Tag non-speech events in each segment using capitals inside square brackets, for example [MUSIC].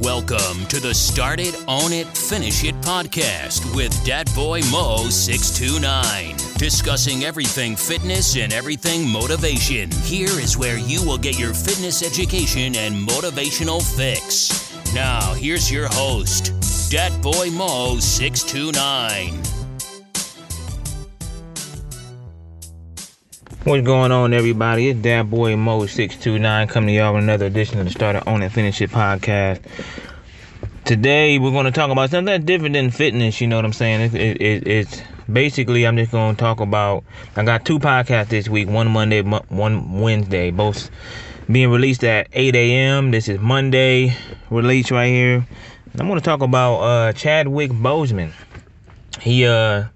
Welcome to the Start It, Own It, Finish It podcast with Dat Boy Mo 629. Discussing everything fitness and everything motivation. Here is where you will get your fitness education and motivational fix. Now, here's your host, Dat Boy Mo 629. What's going on, everybody? It's Dat Boy Mo six two nine coming to y'all with another edition of the Start It, Own It, Finish It podcast. Today we're going to talk about something that's different than fitness. You know what I'm saying? It, it, it, it's basically I'm just going to talk about. I got two podcasts this week. One Monday, one Wednesday. Both being released at 8 a.m. This is Monday release right here. I'm going to talk about uh, Chadwick Boseman. He uh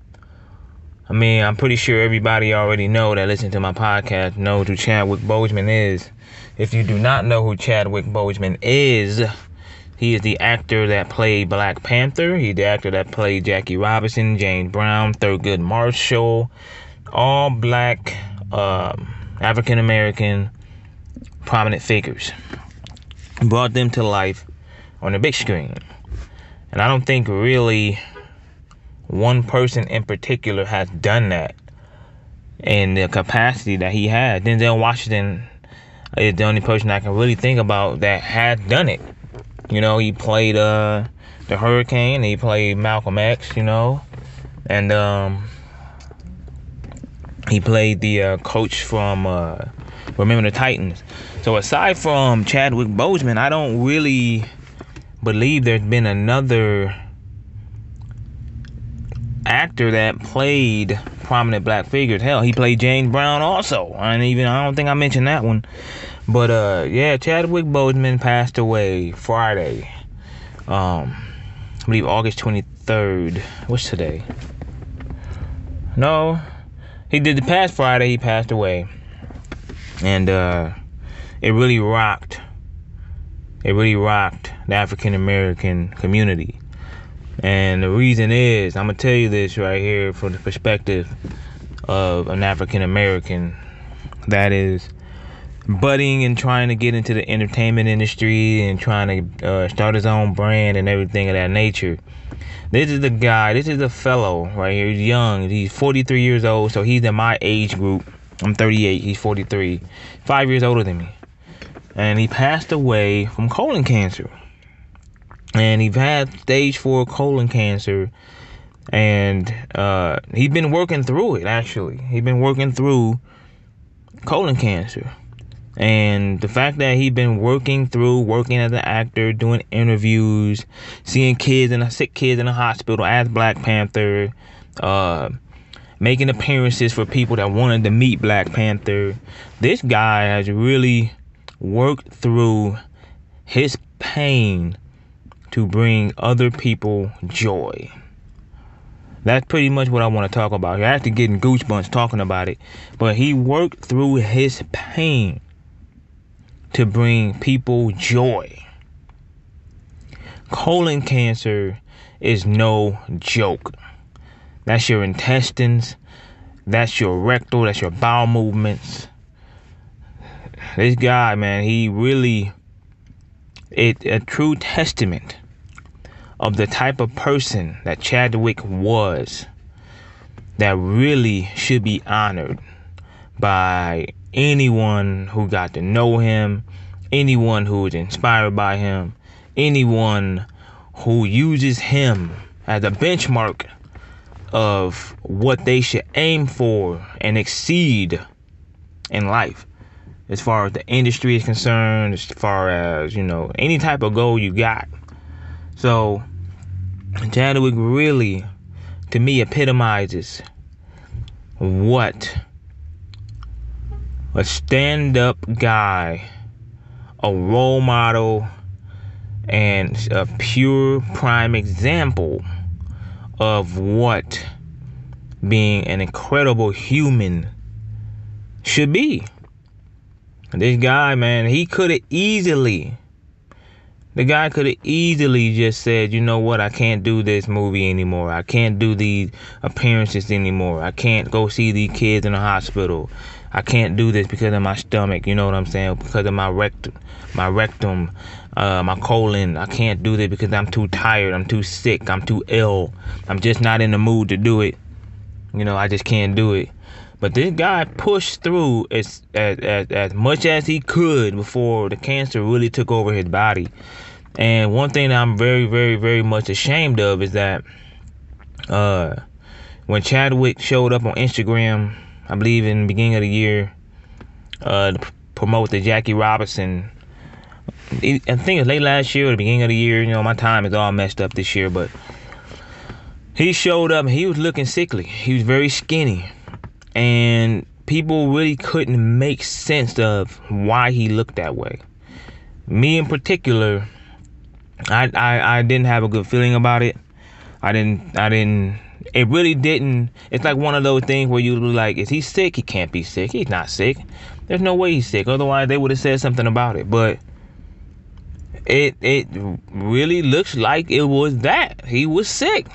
I mean, I'm pretty sure everybody already know that listen to my podcast knows who Chadwick Boseman is. If you do not know who Chadwick Boseman is, he is the actor that played Black Panther. He's the actor that played Jackie Robinson, James Brown, Thurgood Marshall, all black, um, African American prominent figures. Brought them to life on the big screen. And I don't think really one person in particular has done that in the capacity that he had. Denzel Washington is the only person I can really think about that had done it. You know, he played uh, the Hurricane, he played Malcolm X, you know, and um, he played the uh, coach from uh, Remember the Titans. So aside from Chadwick Boseman, I don't really believe there's been another actor that played prominent black figures. Hell, he played James Brown also. And even I don't think I mentioned that one. But uh yeah, Chadwick Boseman passed away Friday. Um I believe August 23rd. What's today? No. He did the past Friday he passed away. And uh it really rocked. It really rocked the African American community. And the reason is, I'm gonna tell you this right here from the perspective of an African American that is budding and trying to get into the entertainment industry and trying to uh, start his own brand and everything of that nature. This is the guy, this is the fellow right here. He's young, he's 43 years old, so he's in my age group. I'm 38, he's 43, five years older than me. And he passed away from colon cancer and he had stage four colon cancer. And uh, he's been working through it actually. He's been working through colon cancer. And the fact that he's been working through working as an actor doing interviews seeing kids and sick kids in the hospital as black panther uh, making appearances for people that wanted to meet black panther. This guy has really worked through his pain to bring other people joy. That's pretty much what I want to talk about. You're actually getting goosebumps talking about it. But he worked through his pain to bring people joy. Colon cancer is no joke. That's your intestines, that's your rectal, that's your bowel movements. This guy, man, he really it a true testament of the type of person that Chadwick was that really should be honored by anyone who got to know him, anyone who is inspired by him, anyone who uses him as a benchmark of what they should aim for and exceed in life as far as the industry is concerned, as far as, you know, any type of goal you got. So, Chadwick really, to me, epitomizes what a stand up guy, a role model, and a pure prime example of what being an incredible human should be. This guy, man, he could have easily the guy could have easily just said, you know what, I can't do this movie anymore. I can't do these appearances anymore. I can't go see these kids in the hospital. I can't do this because of my stomach. You know what I'm saying? Because of my rectum, my rectum, uh, my colon. I can't do this because I'm too tired. I'm too sick. I'm too ill. I'm just not in the mood to do it. You know, I just can't do it. But this guy pushed through as, as, as, as much as he could before the cancer really took over his body. And one thing that I'm very, very, very much ashamed of is that uh, when Chadwick showed up on Instagram, I believe in the beginning of the year, uh, to promote the Jackie Robinson. I think it was late last year or the beginning of the year. You know, my time is all messed up this year, but he showed up and he was looking sickly. He was very skinny. And people really couldn't make sense of why he looked that way. Me in particular, I, I I didn't have a good feeling about it. I didn't I didn't it really didn't it's like one of those things where you like, is he sick? He can't be sick. He's not sick. There's no way he's sick. Otherwise they would have said something about it. But it it really looks like it was that. He was sick.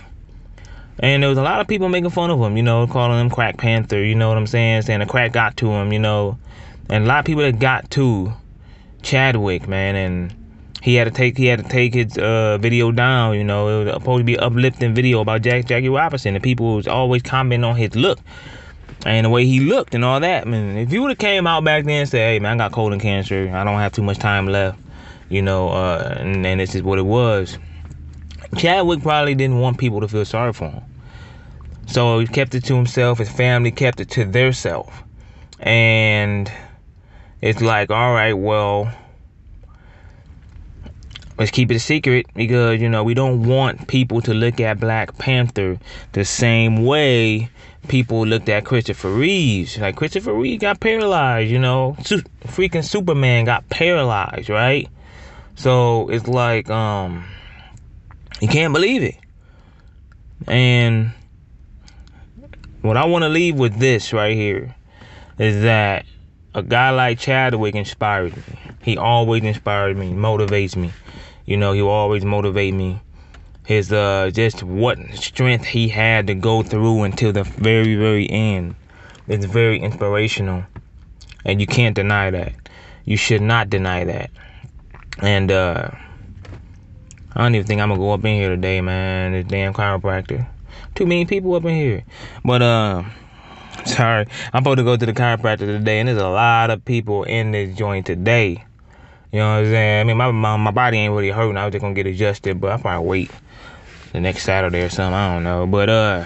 And there was a lot of people making fun of him, you know, calling him Crack Panther, you know what I'm saying? Saying the crack got to him, you know. And a lot of people that got to Chadwick, man, and he had to take he had to take his uh, video down. You know, it was supposed to be an uplifting video about Jack Jackie Robinson, and people was always commenting on his look and the way he looked and all that. I mean, if you would have came out back then and said, "Hey, man, I got colon cancer. I don't have too much time left," you know, uh, and, and this is what it was. Chadwick probably didn't want people to feel sorry for him, so he kept it to himself. His family kept it to their self, and it's like, all right, well let's keep it a secret because you know we don't want people to look at Black Panther the same way people looked at Christopher Reeves. Like Christopher Reeves got paralyzed, you know, freaking Superman got paralyzed, right? So it's like um you can't believe it. And what I want to leave with this right here is that a guy like Chadwick inspires me. He always inspires me, motivates me. You know, he will always motivate me. His uh just what strength he had to go through until the very, very end. It's very inspirational. And you can't deny that. You should not deny that. And uh I don't even think I'm gonna go up in here today, man. This damn chiropractor. Too many people up in here. But uh sorry. I'm supposed to go to the chiropractor today and there's a lot of people in this joint today. You know what I'm saying? I mean, my, my, my body ain't really hurting. I was just gonna get adjusted, but I'll probably wait the next Saturday or something. I don't know. But uh,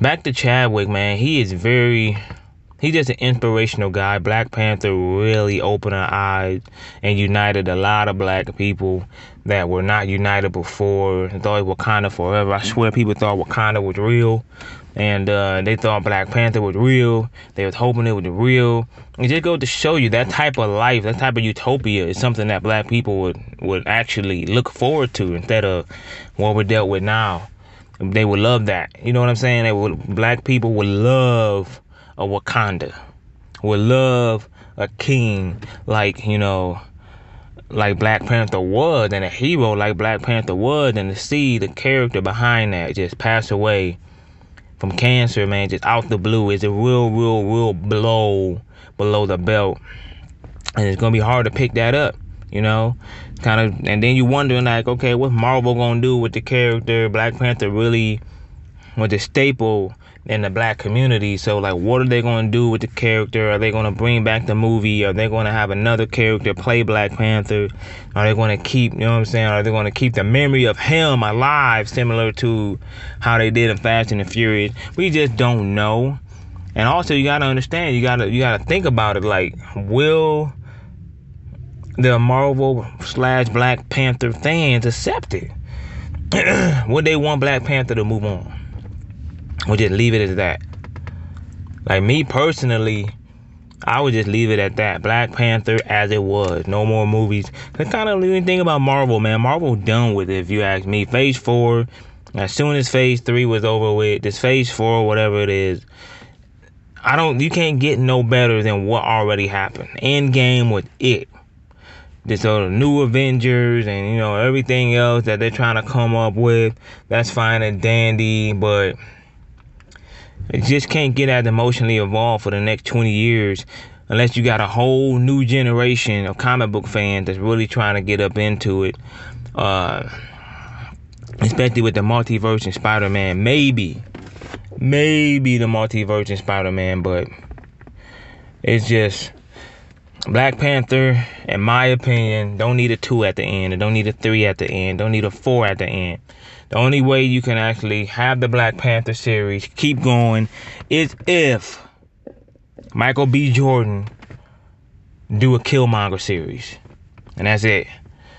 back to Chadwick, man. He is very. He's just an inspirational guy. Black Panther really opened our eyes and united a lot of black people that were not united before. Thought Wakanda forever. I swear people thought Wakanda was real and uh, they thought Black Panther was real. They was hoping it was real. It just goes to show you that type of life, that type of utopia, is something that Black people would would actually look forward to instead of what we're dealt with now. They would love that. You know what I'm saying? They would. Black people would love a Wakanda. Would love a king like you know like Black Panther was and a hero like Black Panther was and to see the character behind that just pass away from cancer, man, just out the blue. It's a real, real, real blow below the belt. And it's gonna be hard to pick that up, you know? Kind of and then you wondering like, okay, what's Marvel gonna do with the character? Black Panther really was a staple in the black community. So like what are they gonna do with the character? Are they gonna bring back the movie? Are they gonna have another character play Black Panther? Are they gonna keep you know what I'm saying? Are they gonna keep the memory of him alive similar to how they did in Fast and the Furious? We just don't know. And also you gotta understand, you gotta you gotta think about it like will the Marvel slash Black Panther fans accept it? [CLEARS THROAT] Would they want Black Panther to move on? Or just leave it as that. Like me personally, I would just leave it at that. Black Panther as it was. No more movies. Cause kind of even think about Marvel, man. Marvel done with it if you ask me. Phase four, as soon as phase three was over with, this phase four, whatever it is, I don't you can't get no better than what already happened. Endgame with it. This uh, new Avengers and you know everything else that they're trying to come up with. That's fine and dandy, but it just can't get as emotionally involved for the next 20 years unless you got a whole new generation of comic book fans that's really trying to get up into it. Uh, especially with the multiverse and Spider-Man. Maybe, maybe the multiverse and Spider-Man, but it's just Black Panther, in my opinion, don't need a two at the end. It don't need a three at the end. Don't need a four at the end. The only way you can actually have the Black Panther series keep going is if Michael B. Jordan do a Killmonger series. And that's it.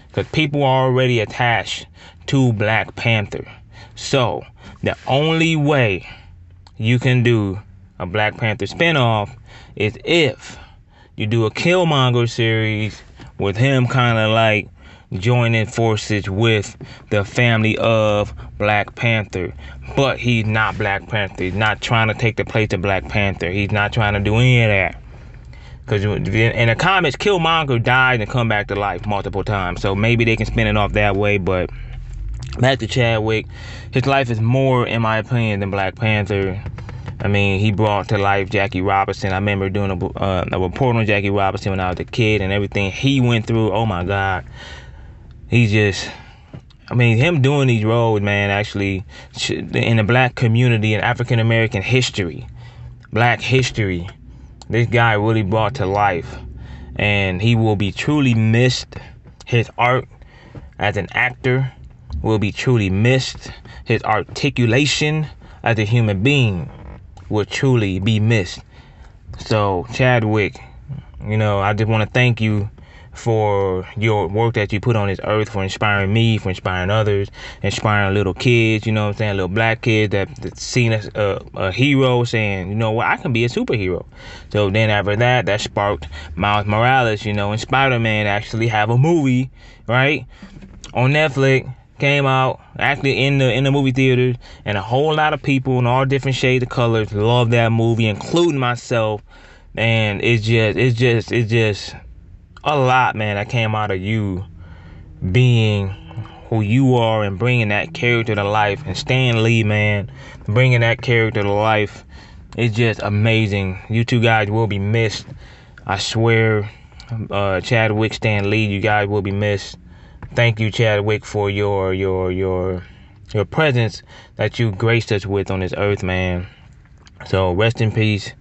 Because people are already attached to Black Panther. So, the only way you can do a Black Panther spinoff is if you do a Killmonger series with him kind of like joining forces with the family of Black Panther. But he's not Black Panther. He's not trying to take the place of Black Panther. He's not trying to do any of that. Because in the comics, Killmonger died and come back to life multiple times. So maybe they can spin it off that way. But back to Chadwick, his life is more, in my opinion, than Black Panther. I mean, he brought to life Jackie Robinson. I remember doing a, uh, a report on Jackie Robinson when I was a kid and everything he went through. Oh my God. He just, I mean, him doing these roles, man, actually, in the black community in African American history, black history this guy really brought to life. And he will be truly missed. His art as an actor will be truly missed. His articulation as a human being will truly be missed. So, Chadwick, you know, I just want to thank you for your work that you put on this earth, for inspiring me, for inspiring others, inspiring little kids, you know what I'm saying, little black kids that, that seen a, a, uh, a hero saying, you know what, I can be a superhero. So then after that, that sparked Miles Morales, you know, and Spider-Man actually have a movie, right, on Netflix came out actually in the in the movie theaters and a whole lot of people in all different shades of colors love that movie including myself and it's just it's just it's just a lot, man, that came out of you being who you are and bringing that character to life. And Stan Lee, man, bringing that character to life is just amazing. You two guys will be missed. I swear, uh, Chadwick, Stan Lee, you guys will be missed. Thank you, Chadwick, for your your your your presence that you graced us with on this earth, man. So rest in peace,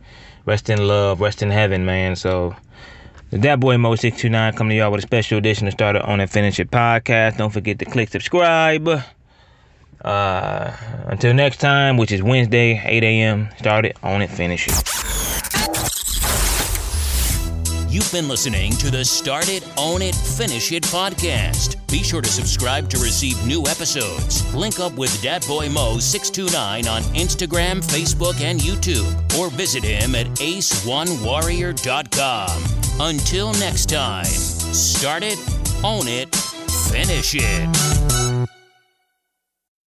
rest in love, rest in heaven, man. So Dat Boy Mo629 coming to y'all with a special edition of Started On and Finish It podcast. Don't forget to click subscribe. Uh, until next time, which is Wednesday, 8 a.m. Started On and Finish It. You've been listening to the Start It, Own It, Finish It podcast. Be sure to subscribe to receive new episodes. Link up with Dat Boy Mo629 on Instagram, Facebook, and YouTube, or visit him at ace1warrior.com. Until next time, start it, own it, finish it.